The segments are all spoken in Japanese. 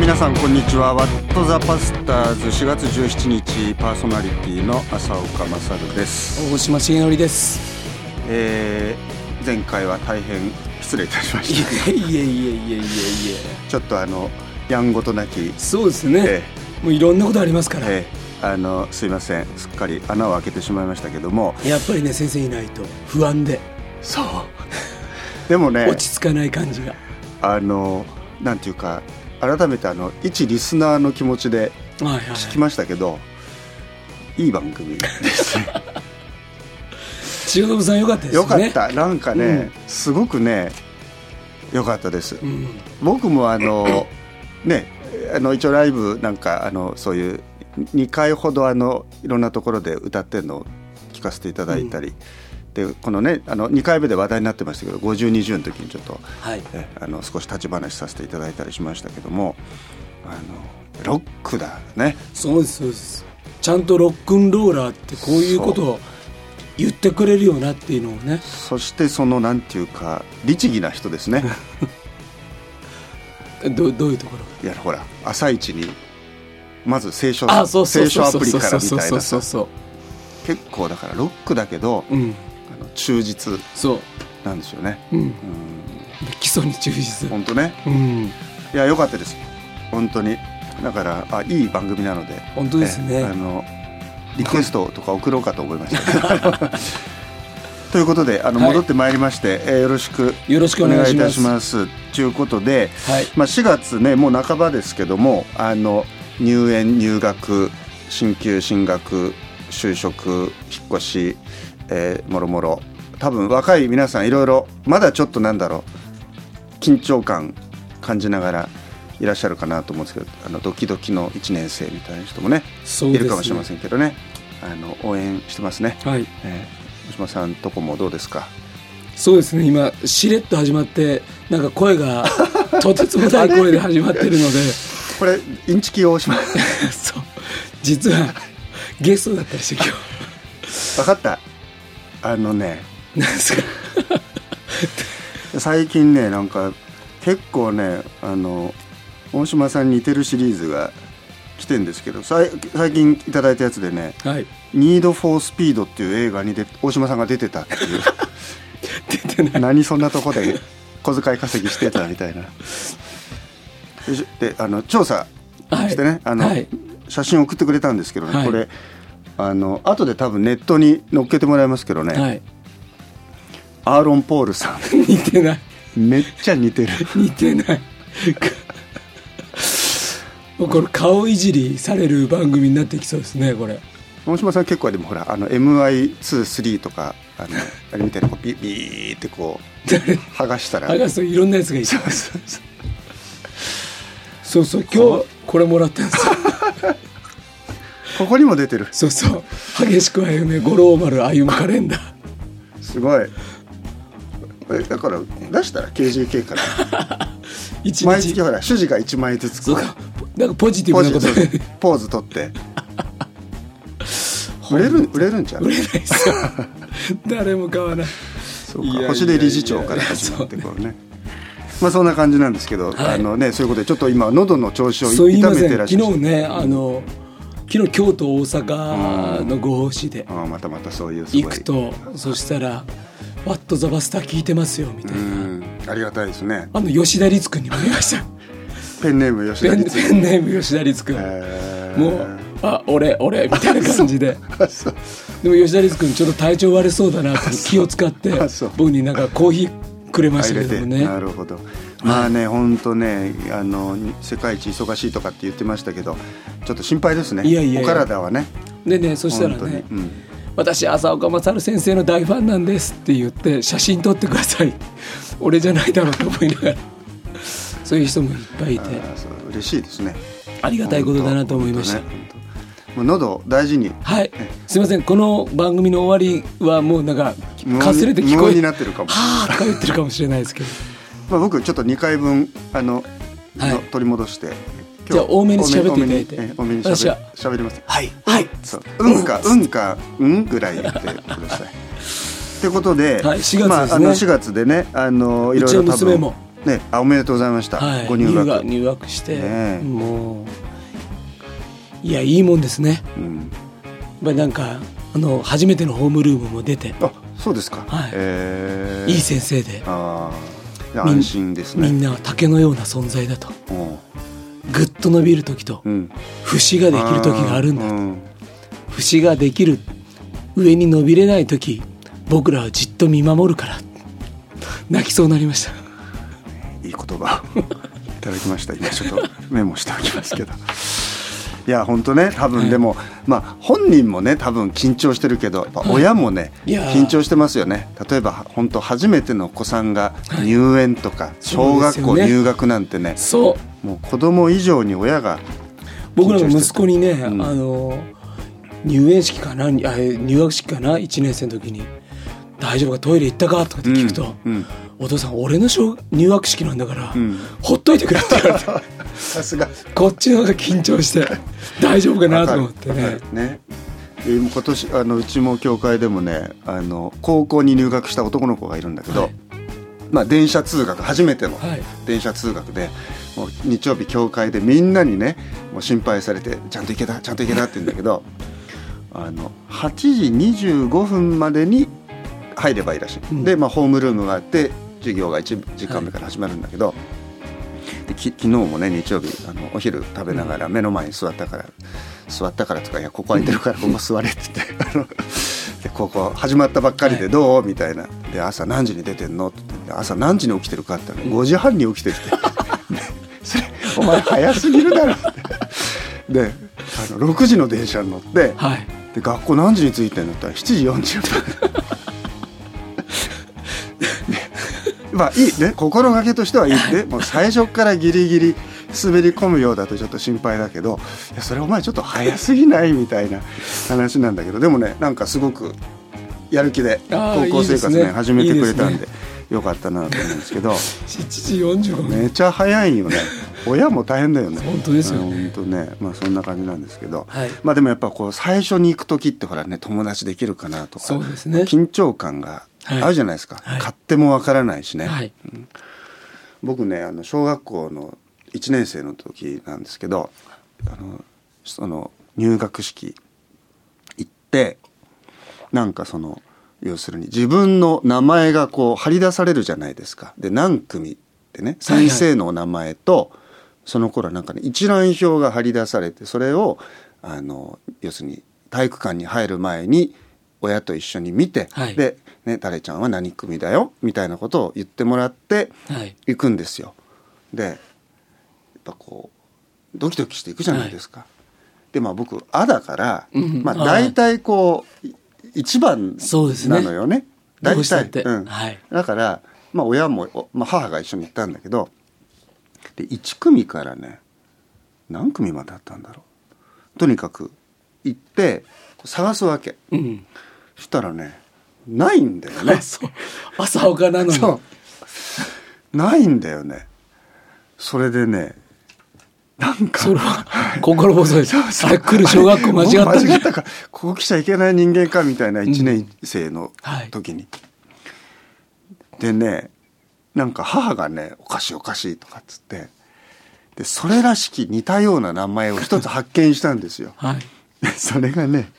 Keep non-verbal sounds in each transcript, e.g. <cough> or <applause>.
皆さんこんにちは。ワットザパスターズ4月17日パーソナリティの浅岡勝です、大島重則です。えー、前回は大変失礼いたしました。いえいえいえいえいえいえ。ちょっとあのやんごとなき。そうですね。えもういろんなことありますから。えー、あのすいません。すっかり穴を開けてしまいましたけども。やっぱりね先生いないと不安で。そう。でもね。落ち着かない感じが。あのなんていうか改めてあの一リスナーの気持ちで。聞きましたけど、いい番組ですね千代信さんよかったですね。よかったなんかね、うんすごくねよかったです、うん。僕もあの <clears throat> ねあの一応ライブなんかあのそういう2回ほどあのいろんなところで歌ってるのを聞かせていただいたり、でこのねあの2回目で話題になってましたけど5020の時にちょっとはい。えあの少し立ち話させていただいたりしましたけどもあのロックだねそうですそうです。ちゃんとロックンローラーってこういうことを言ってくれるよなっていうのをね。そしてそのなんていうか律儀な人ですね <laughs> どどういうところ？いやほら朝一にまず聖書あそうそう聖書アプリそうそうからみたいなそうそうそうさそう。結構だからロックだけどうん。忠実そう。なんですよねうん。うん基礎に忠実。本当ねうん。いや良かったです本当にだからあいい番組なので本当ですねえあのリクエストとか送ろうかと思いました <laughs> ということであのはい戻ってまいりまして、えーよろしくよろしくお。願いいたしますということで、はい。まあ、4月ねもう半ばですけどもあの入園入学進級進学就職引っ越し、えーもろもろ多分若い皆さんいろいろまだちょっとなんだろう緊張感感じながらいらっしゃるかなと思うんですけどあのドキドキの1年生みたいな人もねね。いるかもしれませんけどね。あの応援してますね。はい。えー大島さんとこもどうですか？そうですね。今しれっと始まってなんか声が <laughs> とてつもない声で始まってるので。これインチキ大島 <laughs> そう。実はゲストだったりして今分かったあのね。最近ねなんか結構ねあの大島さんに似てるシリーズが来てんですけどさい最近いただいたやつでねはい「ニード・フォー・スピード」っていう映画にで大島さんが出てたっていう。<laughs> 出てない。何そんなとこで小遣い稼ぎしてたみたいな。であの調査はいしてね、あのはい。写真送ってくれたんですけどね、はい。これあの後で多分ネットに載っけてもらいますけどね、はい。アーロン・ポールさ <laughs> 似てない。んめっちゃ似てる。<laughs> 似てない。も <laughs> うこれ顔いじりされる番組になってきそうですねこれ。大島さん結構でもほらあの MI23 とかあのあれみたいなこうビビーってこう剥がしたら。剥がすといろんなやつがいて。そうそうそう。そうそう今日これもらったんですよここにも出てる。そうそう。激しく歩め五郎丸歩むカレンダー。すごい。えだから出したら KGK から。<laughs> 一毎月日ほら主事が1枚ずつそうか。なんかポジティブなこと。ポーズ取って。<laughs> 売れる売れるんちゃう？売れないですよ。<laughs> 誰も買わない。そうか。星出理事長から始まってこうね。まあそんな感じなんですけど、はい。あのねそういうことでちょっと今喉の調子を痛めてらっしゃる。昨日ねあの昨日京都大阪のご奉仕でまたまたそういう行くとそしたら「ワット・ザ・バスター聞いてますよ」みたいうな、ん。ありがたいですね。あの吉田律君にも会いました。ペンネーム吉田律ペンネーム吉田律君。へー。もう「あ俺俺」みたいな感じで。でも吉田律君ちょっと体調悪そうだなって気を使って僕になんかコーヒーくれましたけどもね。なるほど <laughs> まあね本当ねあの世界一忙しいとかって言ってましたけどちょっと心配ですね。いやいやお体はね。でねそしたらねうん。私浅岡勝先生の大ファンなんですって言って写真撮ってください。<laughs> 俺じゃないだろうと思いながら。<laughs> そういう人もいっぱいいて。嬉しいですね。ありがたいことだなと思いました、もう喉大事に。はい。すいません。この番組の終わりはもうなんかかすれて聞無音にこえなってるかも。はあとか言ってるかもしれないですけどまあ僕ちょっと2回分あの、はい。の取り戻してじゃあ多めに喋っていただいて。多めに喋喋りますはい。はい。そう。うんかうん。かうんぐらい言ってください。ということで、はい4月ですね。まあ、あの4月でねあのいうろいろ多分ねあおめでとうございました、はい、ご入学。入学して、ねえ。もういやいいもんですね。うん、やっぱりなんかあの初めてのホームルームも出て。あそうですか、はい。え。ーいい先生で。あー。でみん安心ですね。みんなは竹のような存在だと。うん。ぐっと伸びる時とうん。節ができる時があるんだと。うん。節ができる上に伸びれない時僕らはじっと見守るから。泣きそうになりました。いい言葉を <laughs> いただきました。今ちょっとメモしておきますけどいや本当ね多分でも、まあ本人もね多分緊張してるけど親もね、緊張してますよね。例えば本当初めてのお子さんが入園とか、小学校入学なんてねそう。もう子供以上に親が僕らの息子にね、ん。あの入園式かなあ入学式かな？1年生の時に「大丈夫か？トイレ行ったか?」とかって聞くと「うん。うんお父さん俺の小入学式なんだから、ん。ほっといてくれ」って言われて。<laughs> さすが。こっちの方が緊張して <laughs> 大丈夫かなと思ってね。ね。で今年あのうちも教会でもねあの高校に入学した男の子がいるんだけど、はい。まあ、電車通学初めてのはい。電車通学でもう日曜日教会でみんなにねもう心配されて「ちゃんと行けたちゃんと行けた」って言うんだけど <laughs> あの8時25分までに入ればいいらしい、うん。で、まあ、ホームルームがあって授業が1時間目から始まるんだけど、でき昨日もね日曜日あのお昼食べながら目の前に座ったから、座ったからとか「いやここ空いてるからここ座れ」って言ってあのでここ始まったばっかりでどう、みたいな。で朝何時に出てんの？って言って朝何時に起きてるかって言ったら5時半に起きてるって。<laughs> でそれお前早すぎるだろって。であの6時の電車に乗ってはい。で学校何時に着いてんのって言ったら7時40分まあいいね。心がけとしてはいいね。もう最初からギリギリ滑り込むようだとちょっと心配だけどいやそれお前ちょっと早すぎないみたいな話なんだけどでもねなんかすごくやる気で高校生活ねね。始めてくれたんでいいでよかったなと思うんですけど。7時45分、めちゃ早いよね。親も大変だよね。本当ですよね。うん本当ね。まあそんな感じなんですけど、はい。まあでもやっぱこう最初に行く時ってほらね友達できるかなとかそうですね。緊張感があるじゃないですか、はい。買ってもわからないしね、はい。僕ねあの小学校の1年生の時なんですけどあのその入学式行ってなんかその要するに自分の名前がこう張り出されるじゃないですか。で何組ってね先生のお名前と、その頃はなんかね一覧表が張り出されてそれをあの要するに体育館に入る前に親と一緒に見て、はい。で、ね「誰ちゃんは何組だよ」みたいなことを言ってもらってはい。行くんですよ。でやっぱこうドキドキしていくじゃないですか。でまあ僕「あ」だから、うんまあはい大体こうい一番なのよね。ど大うしたって。うん。はい。だから、まあ、親も、おまあ、母が一緒に行ったんだけどで1組からね何組まであったんだろう。とにかく行って探すわけ。うん。そしたらねないんだよね。<laughs> 朝岡なのに。ないんだよね。それでねなんかそれは心細い。ですあれ来る小学校間違った間違ったか。ここ来ちゃいけない人間かみたいな1年生のはい。時に、でねなんか母がねおかしいおかしいとかっつって。でそれらしき似たような名前を一つ発見したんですよ。はい。でそれがね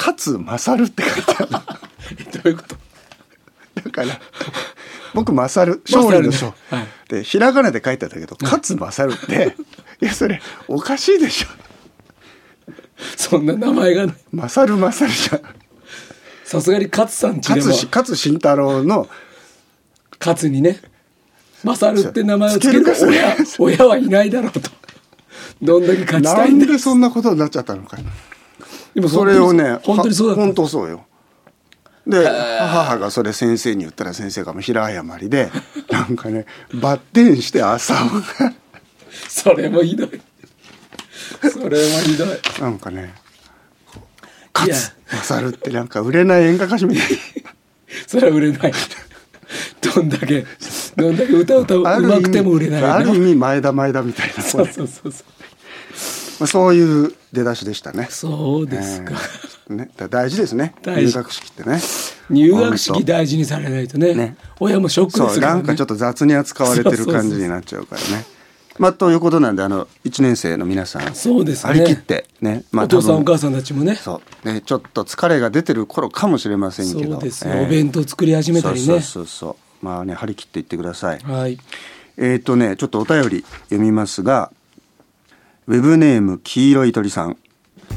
勝勝って書いてある。<laughs> どういうこと？だから僕勝 <laughs> 勝利の勝、勝ねはい。でひらがなで書いてあったけど勝勝って <laughs> いやそれおかしいでしょ。そんな名前がない。勝勝じゃん。さすがに勝さんちでも。勝し勝慎太郎の勝にね。勝って名前をつけるか親親はいないだろうと。どんだけ勝ちたないんでそんなことになっちゃったのかでもそれをね本当にそうだは本当そうよ。で母がそれ先生に言ったら先生がもう平謝りで <laughs> なんかねバッテンして朝をそれもひどい。それもひどい。なんかねいや。勝勝ってなんか売れない演歌歌手みたい <laughs> それは売れない。どんだけどんだけ歌う歌うなうまくても売れないある意味前田前田みたいなそうそうそうそうまあそういう出だしでしたね。そうですか、えーね、だ大事ですね。入学式ってね。入学式大事にされないとね。ね。親もショックですね、なんかちょっと雑に扱われてる感じになっちゃうからね。まあということなんであの1年生の皆さんそうですね。張り切ってね、まあ、お父さんお母さんたちもね。そう。ねちょっと疲れが出てる頃かもしれませんけど。そうですよ、ええお弁当作り始めたりね。そうそうそう。まあね張り切っていってください。はい。えっ、とねちょっとお便り読みますがウェブネーム黄色い鳥さん。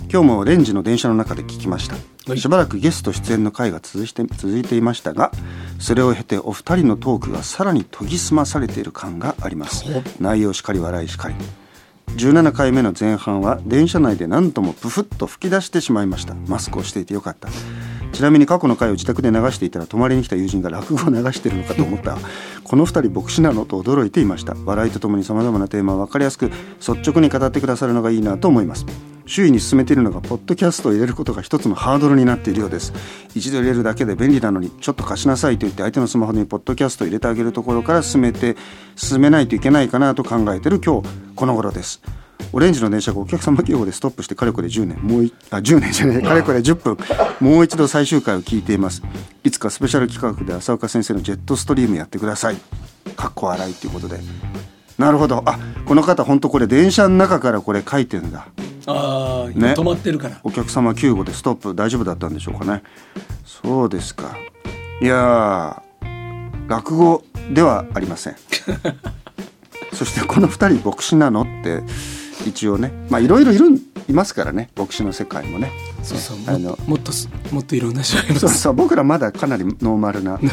今日もレンジの電車の中で聞きました、はい。しばらくゲスト出演の回が続いて続いていましたがそれを経てお二人のトークがさらに研ぎ澄まされている感があります。ほ内容しかり笑いしかり。17回目の前半は電車内で何ともプフッと吹き出してしまいました。マスクをしていてよかったちなみに過去の回を自宅で流していたら泊まりに来た友人が落語を流しているのかと思った。<laughs> この二人牧師なのと驚いていました笑いとともにさまざまなテーマを分かりやすく率直に語ってくださるのがいいなと思います。周囲に進めているのがポッドキャストを入れることが一つのハードルになっているようです。一度入れるだけで便利なのにちょっと貸しなさいと言って相手のスマホにポッドキャストを入れてあげるところから進めて進めないといけないかなと考えている今日この頃ですオレンジの電車がお客様警報でストップしてかれこれ10年もういあ10年じゃない。かれこれ10分。もう一度最終回を聞いています。いつかスペシャル企画で浅岡先生のジェットストリームやってください。かっこ笑いということで。なるほど。あこの方本当これ電車の中からこれ書いてんだ。ああ、ね。止まってるから。お客様救護でストップ。大丈夫だったんでしょうかね。そうですか。いやー落語ではありません。<laughs> そしてこの二人牧師なのって一応ね。まあいろいろいるんいますからね。牧師の世界もね。そうそう。あのももっとすもっといろんな人がいます。そうそう。僕らまだかなりノーマルな <laughs>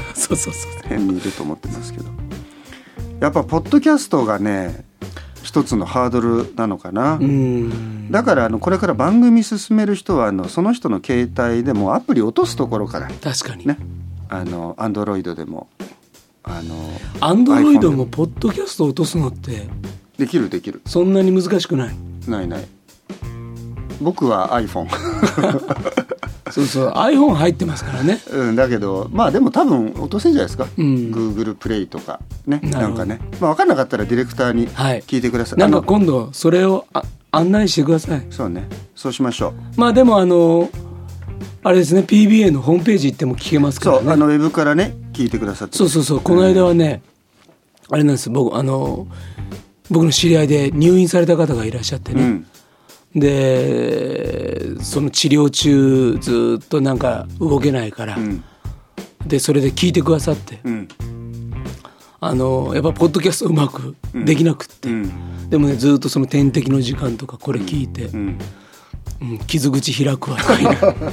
辺にいると思ってますけど。やっぱポッドキャストがね一つのハードルなのかな、うん。だからあのこれから番組進める人はあのその人の携帯でもアプリ落とすところから確かに。ね。あのアンドロイドでもあのアンドロイドもポッドキャストを落とすのってできるできる。そんなに難しくない？ないない。僕は iPhone <laughs> そうそう。iPhone 入ってますからね。うんだけどまあでも多分落とせんじゃないですか、うん。Google プレイとかねなんかね、まあ、分かんなかったらディレクターにはい。聞いてください、なんか今度それをあ案内してください。そうね。そうしましょう。まあでもあのあれですね PBA のホームページ行っても聞けますかそう、らねあのウェブからね聞いてくださって。そうそうそう。この間はねあれなんです。僕あの僕の知り合いで入院された方がいらっしゃってね、うん。でその治療中ずっとなんか動けないから、うん。でそれで聞いてくださって。うん。あのやっぱポッドキャストうまくできなくって、うん。でもねずっとその点滴の時間とかこれ聞いて、傷口開くわとか言いな。が <laughs> ら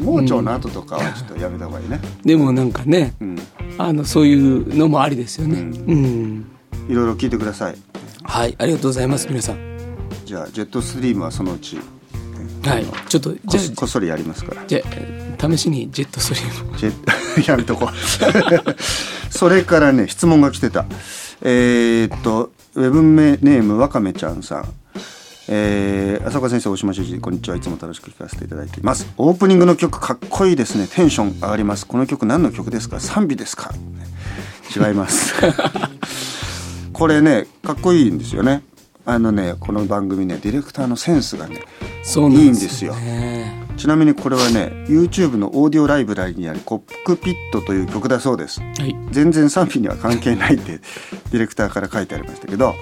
盲腸の後とかはちょっとやめた方がいいね。でもなんかねうん。あのそういうのもありですよね。うん、いろいろ聞いてくださいはいありがとうございます皆さん。じゃあジェットストリームはそのうちはいちょっとこじゃあこっそりやりますから。じゃあ試しにジェットストリーム。ジェッ <laughs> やめとこう。<laughs> それからね質問が来てた。えーっとウェブネームわかめちゃんさん。えー、浅岡先生大島主治こんにちは。いつも楽しく聞かせていただいています。オープニングの曲かっこいいですね。テンション上がります。この曲何の曲ですか？賛美ですか？違います <laughs> これねかっこいいんですよね。あのねこの番組ねディレクターのセンスがねそうなんですよちなみにこれはね YouTube のオーディオライブラリにあるコックピットという曲だそうです。はい。全然賛否には関係ないってディレクターから書いてありましたけど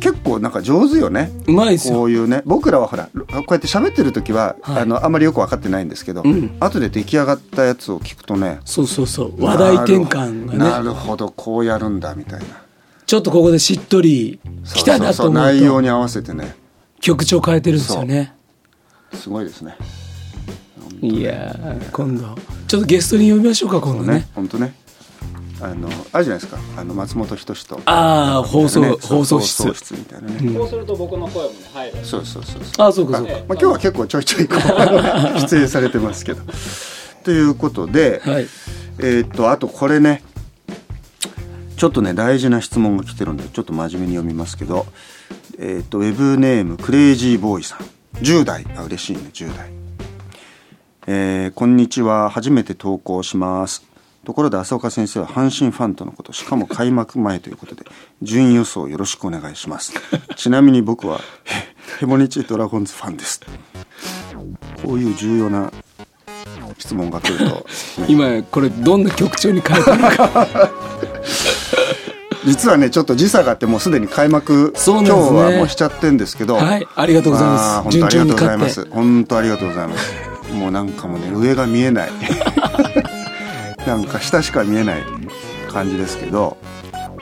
結構なんか上手よね。うまいですよ。こういうね。僕らはほらこうやって喋ってる時は、はい。あのあんまりよく分かってないんですけど、うん。後で出来上がったやつを聞くとねそうそうそう。話題転換ながね。るほどこうやるんだみたいな。ちょっとここでしっとりきたなと思うと。内容に合わせてね。曲調変えてるんですよね。すごいですね。いやー今度。ちょっとゲストに呼びましょうか今度ね。ね。本当ねあのあるじゃないですか。あの松本人志と。ああ放送、ね放送室。放送室みたいなね、こうすると僕の声もね入る。そうそうそうそう。ああそうかそうか。まあ、今日は結構ちょいちょいこう <laughs> 出演されてますけど。ということで、はい。えーっとあとこれね。ちょっとね大事な質問が来てるんでちょっと真面目に読みますけど、えーっとウェブネームクレイジーボーイさん。10代あ嬉しいね10代、えーこんにちは。初めて投稿しますところで浅岡先生は阪神ファンとのことしかも開幕前ということで順位予想よろしくお願いします。ちなみに僕はヘヘボニチドラゴンズファンです。こういう重要な質問が来ると <laughs> 今これどんな曲調に変えたのか。<laughs> 実はねちょっと時差があってもうすでに開幕、ね。今日はもうしちゃってんですけど。はいありがとうございます。本当ありがとうございます。本当ありがとうございます。もうなんかもうね上が見えないなんか下しか見えない感じですけど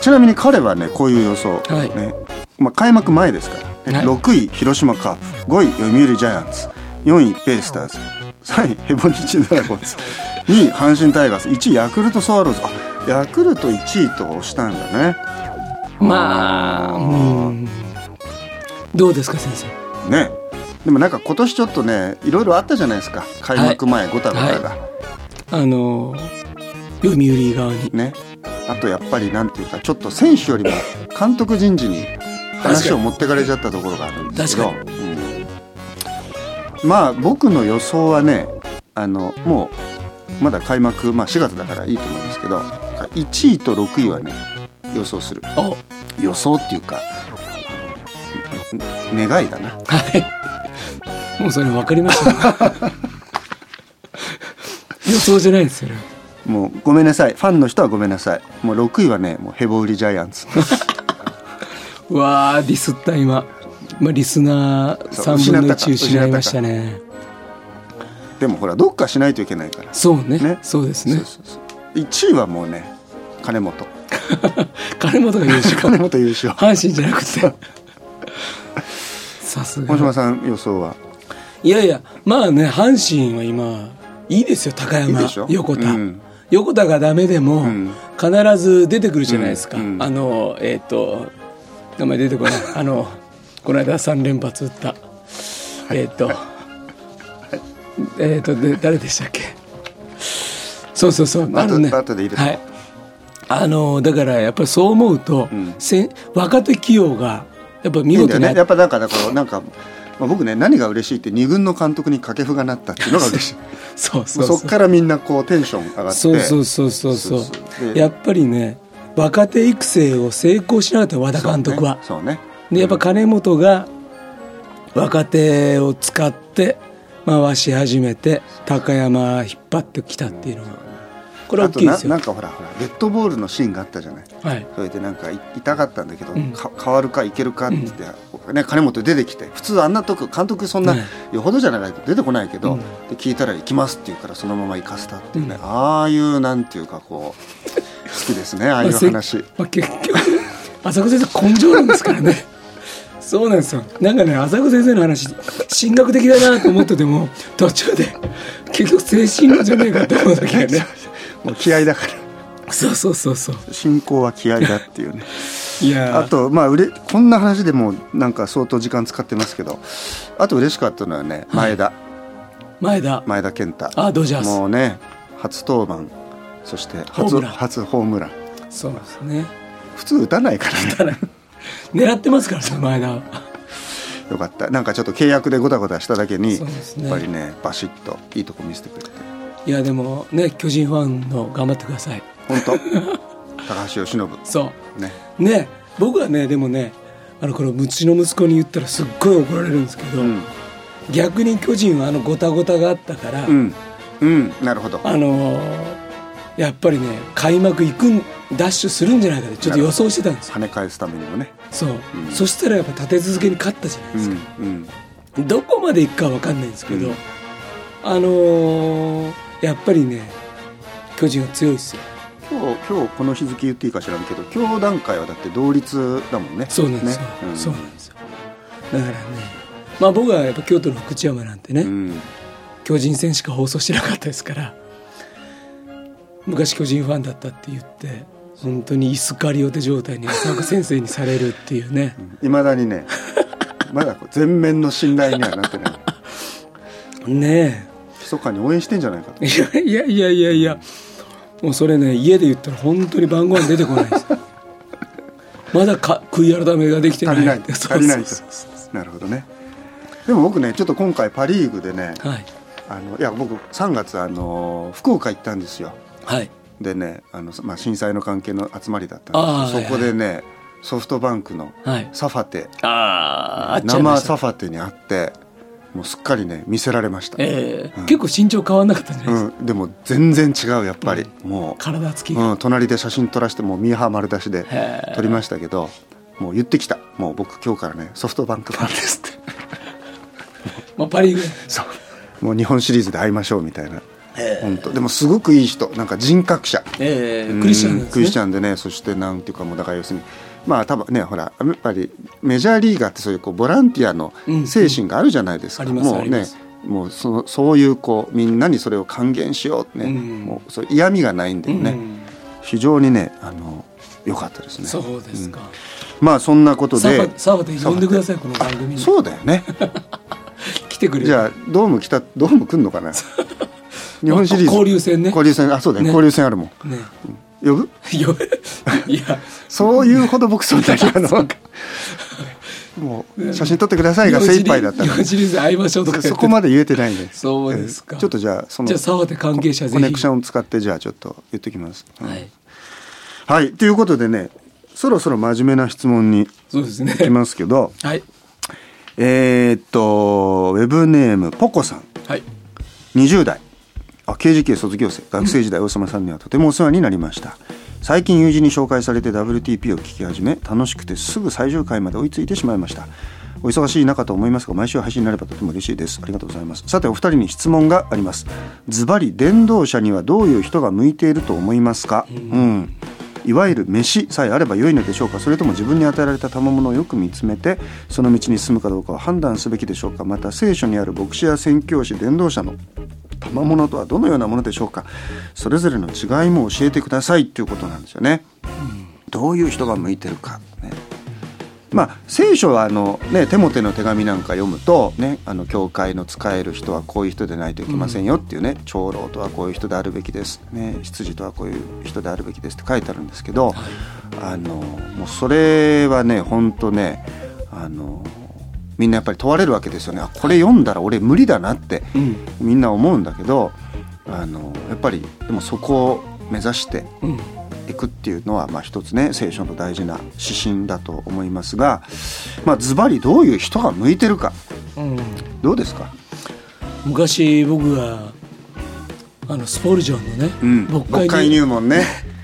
ちなみに彼はねこういう予想、はい。ねまあ、開幕前ですから、ねはい。6位広島カープ。5位読売ジャイアンツ。4位ベイスターズ。3位ヘボニチドラゴンズ。<laughs> 2位阪神タイガース。1位ヤクルトスワローズ。あヤクルト1位と押したんだね。まあうん。どうですか先生？ね。でもなんか今年ちょっとねいろいろあったじゃないですか。開幕前ごたごたが、あの読売側に。ね。あとやっぱりなんていうかちょっと選手よりも監督人事に話を持ってかれちゃったところがあるんですけど、確うん。まあ僕の予想はねあのもうまだ開幕、まあ、4月だからいいと思うんですけど1位と6位はね予想する。お予想っていうかん願いだな。はい。もうそれ分かりました、<laughs> 予想じゃないですよねもうごめんなさい。ファンの人はごめんなさい。もう6位はねもうヘボ売りジャイアンツ。<laughs> うわーディスった今、まあ、リスナーそう3分の1失いましたね。でもほらどっかしないといけないから。そうね。ね。そうですね。そうそうそう。1位はもうね金本。<laughs> 金本が優勝。<laughs> 金本優勝。阪神じゃなくて。さす本島がさん予想は？いやいやまあね阪神は今いいですよ高山横田、うん横田がダメでも、うん。必ず出てくるじゃないですか、うんうん。あのえっ、と名前出てこない。<laughs> あのこの間3連発打った、えっ、と、えっ、とで誰でしたっけ？そうそうそう。あのねはい。あのだからやっぱりそう思うと、ん。せ若手起用がやっぱ見事にね。やっぱなんかだからなんか、まあ、僕ね何が嬉しいって二軍の監督に掛布がなったっていうのが嬉しい。<laughs> そうもそう。うそっからみんなこうテンション上がって。そうそうそうそうそう。やっぱりね若手育成を成功しなかった和田監督は、そうね。でやっぱ金本が若手を使って回し始めて高山引っ張ってきたっていうのがこれはあとな大きいですよ。なんかほらほらデッドボールのシーンがあったじゃない。はい。それでなんかい痛かったんだけど、うん。か変わるかいけるかって言って、ね、金本出てきて普通あんなとこ監督そんな、ねよほどじゃないと出てこないけど、うん。で聞いたら行きますって言うからそのまま行かせたっていうね、うん。ああいうなんていうかこう好きですねああいう話、まあ、結局浅子先生根性論ですからね。そうなんですよ。なんかね浅子先生の話進学的だなと思ってても途中で結局精神論じゃねえかって思う時がねもう気合だから。そうそうそうそう。進行は気合だっていうね。<laughs> いや。ーあとまあうれこんな話でもなんか相当時間使ってますけどあと嬉しかったのはね前田、前田。前田健太。あドジャース。もうね初登板。そして初ホームラン。初ホームラン。そうですね。普通打たないからね。狙ってますからね前田は。よかった。なんかちょっと契約でごたごたしただけに、ね。やっぱりねバシッといいとこ見せてくれていやでもね巨人ファンの頑張ってください。本当？<laughs> 高橋由伸。そねう。ね。僕はねでもねあのこれうちの息子に言ったらすっごい怒られるんですけど、うん。逆に巨人はあのごたごたがあったから、うん。うんなるほど。あのーやっぱりね開幕行くんダッシュするんじゃないかってちょっと予想してたんですよ。跳ね返すためにもね。そう、うん。そしたらやっぱ立て続けに勝ったじゃないですか、どこまで行くかわかんないんですけど、うん。あのーやっぱりね巨人は強いですよ。今日今日この日付言っていいか知らんけど今日段階はだって同率だもんね。そうなんですよ、ね。うん。そうなんですよ。だからねまあ僕はやっぱ京都の福知山なんてね、うん。巨人戦しか放送してなかったですから昔巨人ファンだったって言って本当にイスカリオテ状態に浅岡先生にされるっていうね。<laughs> いまだにねまだ全面の信頼にはなってない。<laughs> ね密かに応援してんじゃないかと。えいやいやいやいやいや。もうそれね家で言ったら本当に晩ご飯出てこないです。まだか悔い改めができてない。足りない足りないと。なるほどね。でも僕ねちょっと今回パ・リーグでねはい。あのいや僕3月あの福岡行ったんですよ。はい。でねあの、まあ、震災の関係の集まりだったんですけどそこでね、ソフトバンクのはい。サファテ。あああっちゃいました。生サファテに会ってもうすっかりね見せられました、ええ。うん。結構身長変わんなかったんじゃないですか、うん、でも全然違うやっぱり、もう、体つきが、うん、隣で写真撮らせてもうミーハー丸出しで撮りましたけどもう言ってきた。もう僕今日からねソフトバンクファンですって。<laughs> まあ、パ・リーグ。そう。もう日本シリーズで会いましょうみたいな。本当。でもすごくいい人。なんか人格者。ええ。クリスチャンですね。うん。クリスチャンでねそしてなんていうかもうだから要するにまあ多分ねほらやっぱりメジャーリーガーってそういうこうボランティアの精神があるじゃないですか、うん。うんもうねもうそのそういうこうみんなにそれを還元しようってね、うんもうそう嫌味がないんでね、うん非常にねあの良かったですね。そうですか、まあそんなことサでバサバで呼んでくださいこの番組に。そうだよね。<laughs> 来てくれる。じゃあドーム来たドーム来んのかな？<laughs> 日本シリーズ。交流戦ね。交流戦。あそうだね。ね。交流戦あるもん。ね呼ぶ？よ <laughs> いや。そういうほど僕そんなにあの <laughs> もう写真撮ってくださいが精一杯だった日本シリーズ会いましょうとか言って。そこまで言えてないんで。そうですか。えーちょっとじゃあそのじゃあ沢手関係者コネクションを使ってじゃあちょっと言ってきます、うん。はい。はいということでねそろそろ真面目な質問にそうですね。行きますけど。はい。えーっとウェブネームポコさん。はい。20代。あ KGK 卒業生。学生時代大様さんにはとてもお世話になりました。最近友人に紹介されて WTP を聞き始め楽しくてすぐ最終回まで追いついてしまいました。お忙しい中と思いますが毎週配信になればとても嬉しいです。ありがとうございます。さてお二人に質問があります。ズバリ電動車にはどういう人が向いていると思いますか？うん。いわゆる飯さえあれば良いのでしょうか？それとも自分に与えられた賜物をよく見つめてその道に進むかどうかを判断すべきでしょうか？また聖書にある牧師や宣教師伝道者の賜物とはどのようなものでしょうか？それぞれの違いも教えてください。っていうことなんですよね、どういう人が向いてるか、ね、まあ聖書はあの、ね、テモテの手紙なんか読むと、ね、あの教会の使える人はこういう人でないといけませんよっていうね、長老とはこういう人であるべきです、ね、執事とはこういう人であるべきですって書いてあるんですけど、あのもうそれはね本当ねあのみんなやっぱり問われるわけですよね。あこれ読んだら俺無理だなってうん。みんな思うんだけどあのやっぱりでもそこを目指してうん。いくっていうのはまあ一つね聖書の大事な指針だと思いますがまあズバリどういう人が向いてるか。うん。どうですか、昔僕があのスポルジョンのね、うん、牧牧会入門ね <laughs>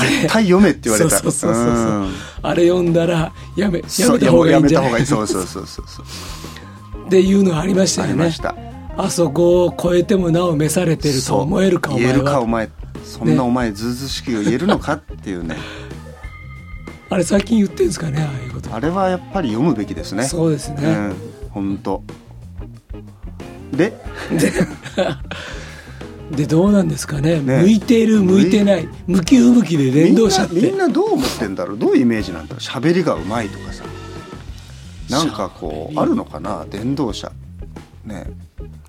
絶対読めって言われた。そうそうそうそううん。あれ読んだらやめやめた方がいいんじゃない？やめた方がいい。そうそうそうそうそう。っていうのがありましたよね。ありました。あそこを超えてもなお召されてると思えるかお前言えるかおは前そんなお前ずうずうしきを言えるのかっていうね。あれ最近言ってんですかねああいうこと。あれはやっぱり読むべきですね。そうですね、うん本当でで？<laughs> どうなんですかね。ね。向いている向いてない。向き不向きで連動者って。みんなどう思ってんだろう？どういうイメージなんだろう？喋りがうまいとかさ。なんかこうあるのかな？電動車ね。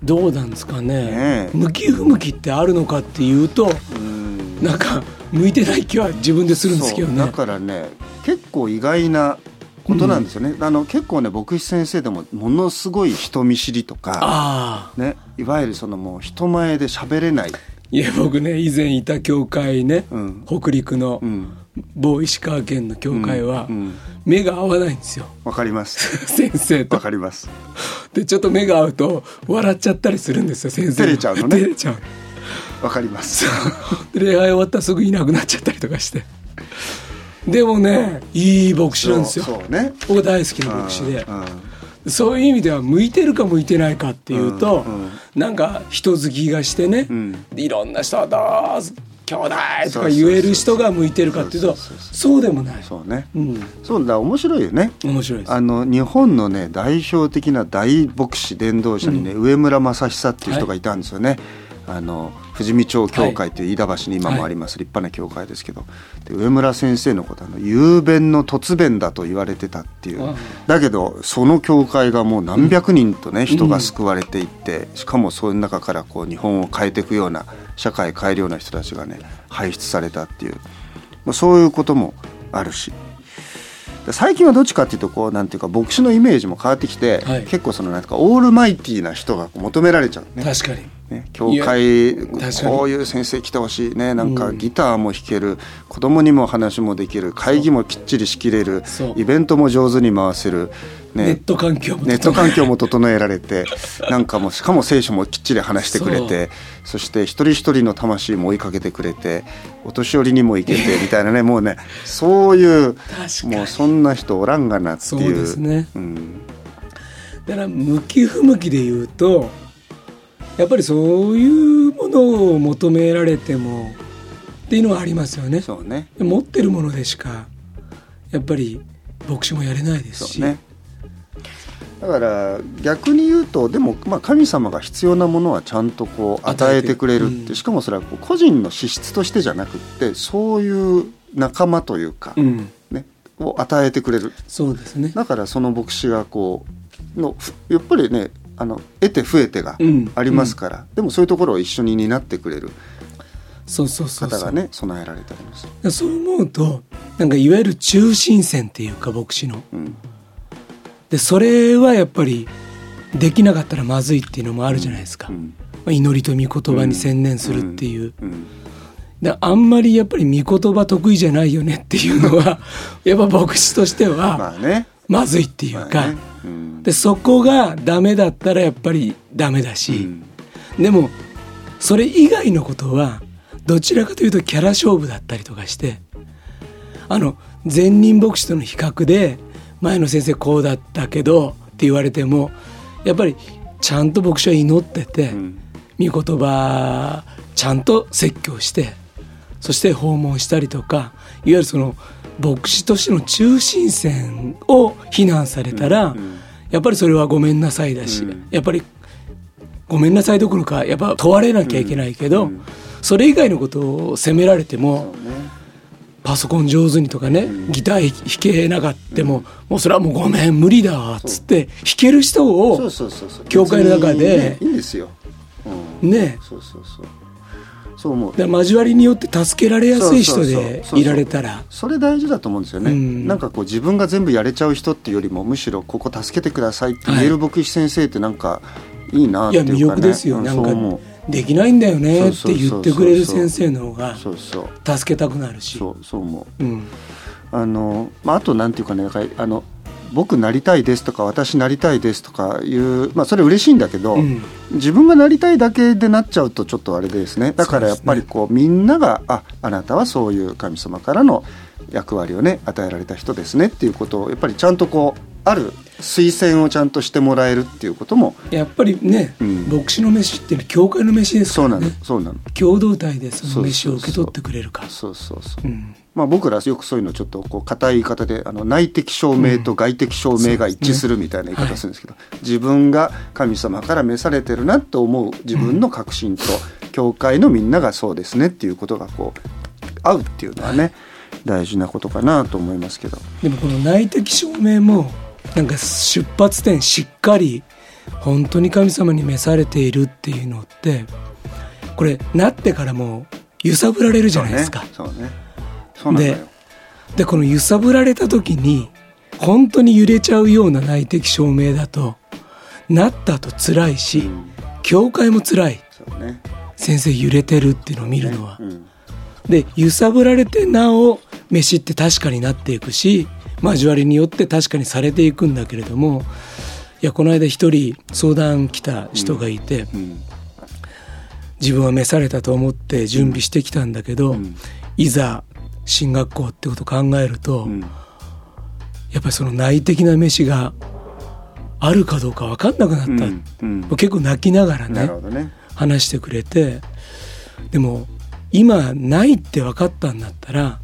どうなんですかね。ね。え向き不向きってあるのかっていうとうん。なんか向いてない気は自分でするんですけどね。だからね結構意外なことなんですよね、あの結構ね牧師先生でもものすごい人見知りとか、ね、いわゆるそのもう人前で喋れない、いや僕ね以前いた教会ね、うん。北陸のうん、某石川県の教会は、うんうん。目が合わないんですよ。わかります。<laughs> 先生と。わかります。でちょっと目が合うと笑っちゃったりするんですよ先生照れちゃうのね。照れちゃう。わかります。で礼拝終わったらすぐいなくなっちゃったりとかしてでもねいい牧師なんですよ。ね。僕大好きな牧師で。うんうん。そういう意味では向いてるか向いてないかっていうと、うんうん。なんか人好きがしてね、うん。いろんな人をどうぞ兄弟とか言える人が向いてるかっていうとそうでもない。そうね。うん。そうだ面白いよね。面白いあの日本のね代表的な大牧師伝道者にね、上村正久っていう人がいたんですよね、あの富士見町教会っていう飯田橋に今もあります、立派な教会ですけどで上村先生のことあの雄弁の突弁だと言われてたっていう。だけどその教会がもう何百人とね、人が救われていってしかもその中からこう日本を変えていくような社会変えるような人たちがね輩出されたっていう、まあ、そういうこともあるし。で最近はどっちかっていうとこうなんていうか牧師のイメージも変わってきて、はい。結構そのなんかオールマイティーな人が求められちゃうね。確かにね、教会こういう先生来てほしいね。なんかうんギターも弾ける、子供にも話もできる。会議もきっちり仕切れる。イベントも上手に回せる、ね、ネット環境もネット環境も整えられて。<laughs> なんかもうしかも聖書もきっちり話してくれて。そして一人一人の魂も追いかけてくれて。お年寄りにも行けて <laughs> みたいなね。もうねそういうもうそんな人おらんがなっていう。そうですね。うん。だから向き不向きで言うとやっぱりそういうものを求められてもっていうのはありますよね。そうね。持ってるものでしかやっぱり牧師もやれないですし、ね。だから逆に言うとでもまあ神様が必要なものはちゃんとこう与与えてくれるって、うん。しかもそれは個人の資質としてじゃなくってそういう仲間というか、うん。ね、を与えてくれる。そうですね。だからその牧師がこうのふやっぱりねあの得て増えてがうん。ありますから、でもそういうところを一緒に担ってくれるそうそうそうそう。方がね備えられてあります。そう思うとなんかいわゆる中心線っていうか牧師の。うん。でそれはやっぱりできなかったらまずいっていうのもあるじゃないですか、うん。まあ祈りと御言葉に専念するっていう、あんまりやっぱり御言葉得意じゃないよねっていうのはやっぱ牧師としてはまずいっていうか、まあね。うんでそこがダメだったらやっぱりダメだし、うん。でもそれ以外のことはどちらかというとキャラ勝負だったりとかしてあの前任牧師との比較で前の先生こうだったけどって言われてもやっぱりちゃんと牧師は祈ってて、うん。御言葉ちゃんと説教してそして訪問したりとかいわゆるその牧師としての中心線を非難されたら、うんやっぱりそれはごめんなさいだし、うん。やっぱりごめんなさいどころかやっぱ問われなきゃいけないけど、うん。それ以外のことを責められてもパソコン上手にとかね、うん。ギター弾けなかったも、もうそれはもうごめん無理だわっつって弾ける人を教会の中でね。いいんですよ、うそうそうそうそう思う。で交わりによって助けられやすい人でいられたら。それ大事だと思うんですよね、うん。なんかこう自分が全部やれちゃう人っていうよりもむしろここ助けてくださいって言える牧師先生ってなんかいいなっていうか、ね、いや魅力ですよ、うんなんかできないんだよねって言ってくれる先生の方うが助けたくなるし。そうそう思う。うん。あの、まあ、あとなんていうかねあの僕なりたいですとか私なりたいですとかいうまあそれ嬉しいんだけど、うん。自分がなりたいだけでなっちゃうとちょっとあれですね。だからやっぱりこうみんながああなたはそういう神様からの役割をね与えられた人ですねっていうことをやっぱりちゃんとこうある推薦をちゃんとしてもらえるっていうこともやっぱりね、うん。牧師の飯っていうのは教会の飯ですそうなのからねそうなの。共同体でその飯を受け取ってくれるかそうそうそう。うんまあ、僕らよくそういうのちょっとこう硬い言い方であの内的証明と外的証明が一致するみたいな言い方するんですけど、自分が神様から召されてるなと思う自分の確信と、教会のみんながそうですねっていうことがこう合うっていうのはね大事なことかなと思いますけど。でもこの内的証明もなんか出発点しっかり本当に神様に召されているっていうのってこれなってからも揺さぶられるじゃないですか。そうねそうねででこの揺さぶられた時に本当に揺れちゃうような内的証明だとなったと辛いし、うん。教会も辛い。ね。先生揺れてるっていうのを見るのは。うん。で揺さぶられてなお飯って確かになっていくし交わりによって確かにされていくんだけれどもいやこの間一人相談来た人がいて、うん。自分は召されたと思って準備してきたんだけど、うん。いざ進学校ってことを考えると、うん。やっぱりその内的な飯があるかどうか分かんなくなった、うん。うん。結構泣きながらねね。話してくれて。でも今ないって分かったんだったら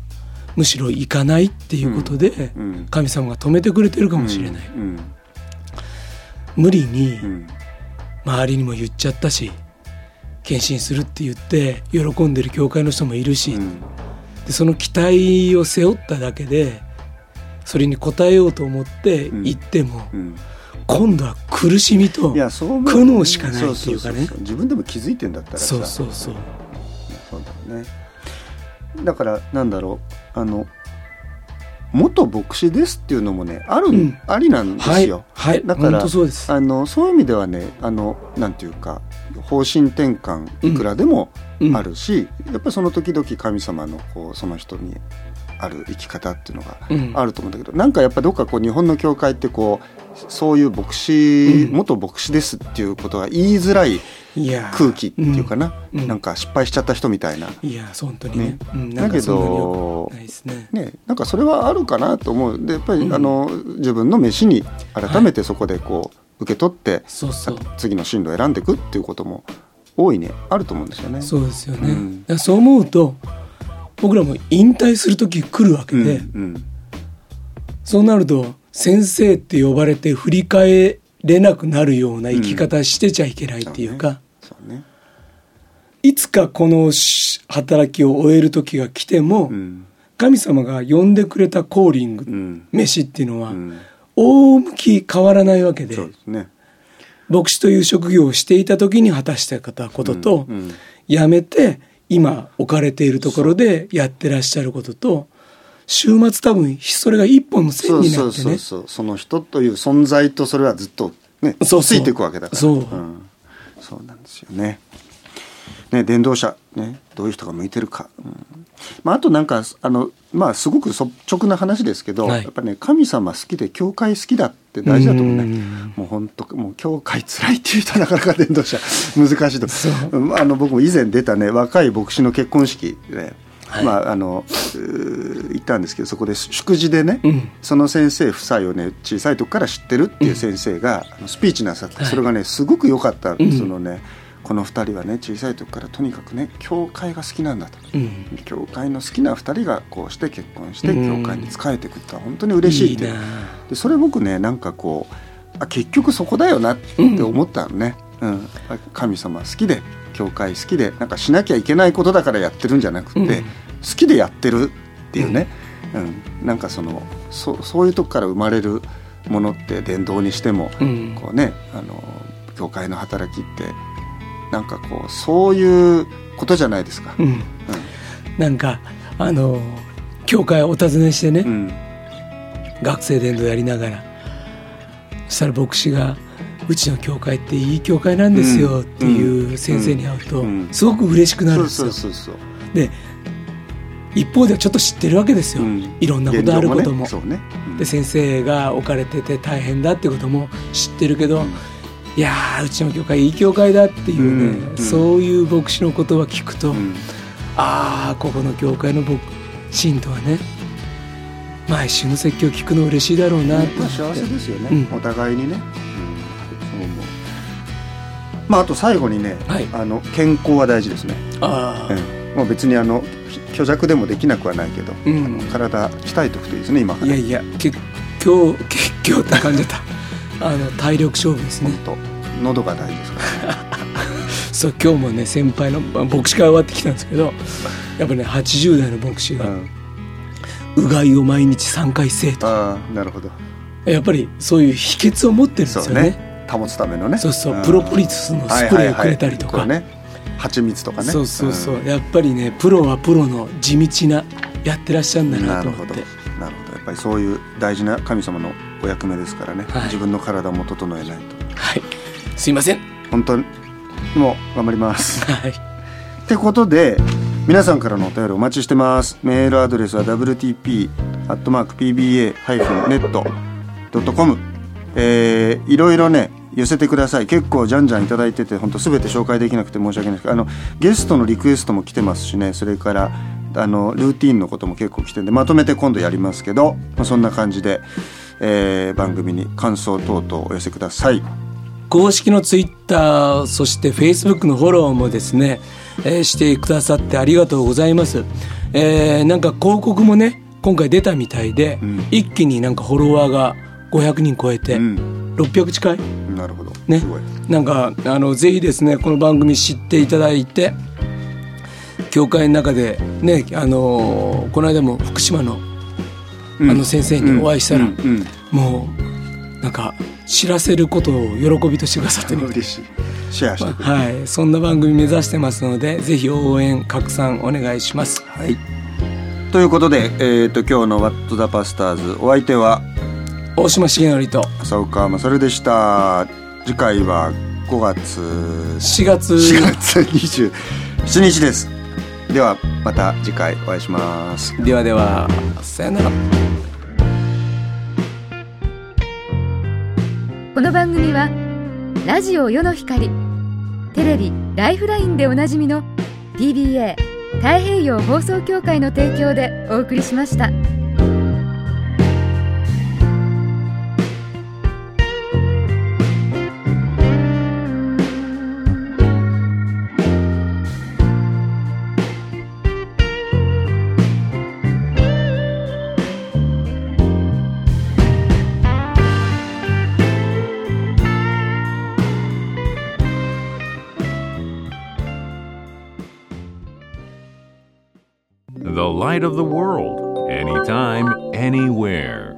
むしろ行かないっていうことでうん。神様が止めてくれてるかもしれない、うん。無理にうん。周りにも言っちゃったし献身するって言って喜んでる教会の人もいるし、うんでその期待を背負っただけでそれに応えようと思って行っても、うん。今度は苦しみと苦悩しかないっていうかね。自分でも気づいてんだったらさ。そうそうそう。そうだよね。だからなんだろう。あの元牧師ですっていうのもねある、うん。ありなんですはい。よ。はい。だからそうです。あのそういう意味ではねあのなんていうか方針転換いくらでもうんあるし、やっぱりその時々神様のこうその人にある生き方っていうのがうん。あると思うんだけど、なんかやっぱどっかこう日本の教会ってこうそういう牧師、うん。元牧師ですっていうことが言いづらい空気っていうかな、うん。うん。なんか失敗しちゃった人みたいな。いやー本当にねね。だけどねね、なんかそれはあるかなと思う。でやっぱり、うん。あの自分の飯に改めてそこでこう受け取って、そうそう。次の進路を選んでいくっていうことも大いにあると思うんですよね。そうですよね、うん。そう思うと僕らも引退する時来るわけうんで、うん。そうなると先生って呼ばれて振り返れなくなるような生き方してちゃいけないっていうか、そうね。いつかこのし働きを終える時が来ても、うん。神様が呼んでくれたコーリング、うん。飯っていうのは、うん。大向き変わらないわけでそうですね。牧師という職業をしていた時に果たしてたことと、うんうん辞めて今置かれているところでやってらっしゃることと週末多分それが一本の線になってね。そうそうその人という存在とそれはずっとねそうついていくわけだから。そう。ん。そうなんですよね。ね伝道者ねどういう人が向いてるか、うん。まあ、あとなんかあのまあすごく率直な話ですけど、はい。やっぱね神様好きで教会好きだって大事だと思うね。うん。もう本当教会辛いっていう人はなかなか伝道者難しいと。あの僕も以前出たね若い牧師の結婚式で、はい。まああの行ったんですけどそこで祝辞でね、うん。その先生夫妻をね小さい時から知ってるっていう先生が、あのスピーチなさって、はい。それがねすごく良かった、うん。そのねこの2人はね小さい時からとにかくね教会が好きなんだと。うん。教会の好きな2人がこうして結婚してうん。教会に仕えていくってのは本当に嬉しいってでそれ僕ねなんかこうあ結局そこだよなって思ったのね、うん。神様好きで教会好きでなんかしなきゃいけないことだからやってるんじゃなくて、うん。好きでやってるっていうね、うん。なんかそのそそういうとこから生まれるものって伝道にしても、うん。こうねあの教会の働きってなんかこうそういうことじゃないですか。うん。なんかあの教会をお尋ねしてね、うん。学生伝道やりながら。そしたら牧師が「うちの教会っていい教会なんですよ」っていう先生に会うとうん。すごく嬉しくなるんですよ。で一方ではちょっと知ってるわけですよ、うん。いろんなことあることも。現状ね。ね、うん。で先生が置かれてて大変だってことも知ってるけど、いやーうちの教会いい教会だっていうね、うん。うん。そういう牧師の言葉聞くと、うん。ああここの教会の牧信徒はね毎週の説教聞くの嬉しいだろうな。ってまあ、幸せですよね、うん。お互いにね、うん、まああと最後にね、はい。あの健康は大事ですね、ああ、うん、もう別にあの虚弱でもできなくはないけど、うん。あの体鍛えておくといいですね今から。いやいや結今日結局って感じた。<laughs> あの体力勝負ですね。喉が大事ですから、ね、<laughs> そう今日もね先輩のまあ牧師会終わってきたんですけどやっぱね80代の牧師がうん、うがいを毎日3回せえと。ああなるほど。やっぱりそういう秘訣を持ってるんですよね。ね。保つためのね。そうそう、ん。プロポリスのスプレーをくれたりとか、はいはいはいね。蜂蜜とかね。そうそうそう、ん。やっぱりねプロはプロの地道なやってらっしゃるんだななるほど。と思ってなるほど。やっぱりそういう大事な神様のお役目ですからね、はい。自分の体も整えないと。はい。すいません。本当にもう頑張ります。はい。ってことで皆さんからのお便りお待ちしてます。メールアドレスは wtp.pba-net.com えー、いろいろね寄せてください。結構じゃんじゃんいただいてて本当すべて紹介できなくて申し訳ないです。けどあのゲストのリクエストも来てますしね。それからあのルーティンのことも結構来てんでまとめて今度やりますけど、まあ、そんな感じで、えー番組に感想等々お寄せください。公式のツイッターそしてフェイスブックのフォローもですね、えーしてくださってありがとうございます、えーなんか広告もね今回出たみたいで、うん。一気になんかフォロワーが500人超えて、うん。600近い？なるほど、ね。なんかあのぜひですねこの番組知っていただいて教会の中でねあのこの間も福島のうん。あの先生にお会いしたら、うんうん。もうなんか知らせることを喜びとしてくださってね嬉しい。シェアしてくれるはい、そんな番組目指してますのでぜひ応援拡散お願いします。はい。ということで、えー、と今日の「ワット・ザ・パスターズ」お相手は大島重則と。浅岡勝でした。次回は5月。4月。4月27日です。ではまた次回お会いします。ではではさよならの番組はラジオ世の光テレビ「ライフライン」でおなじみの TBA 太平洋放送協会の提供でお送りしました。Light of the world, anytime, anywhere.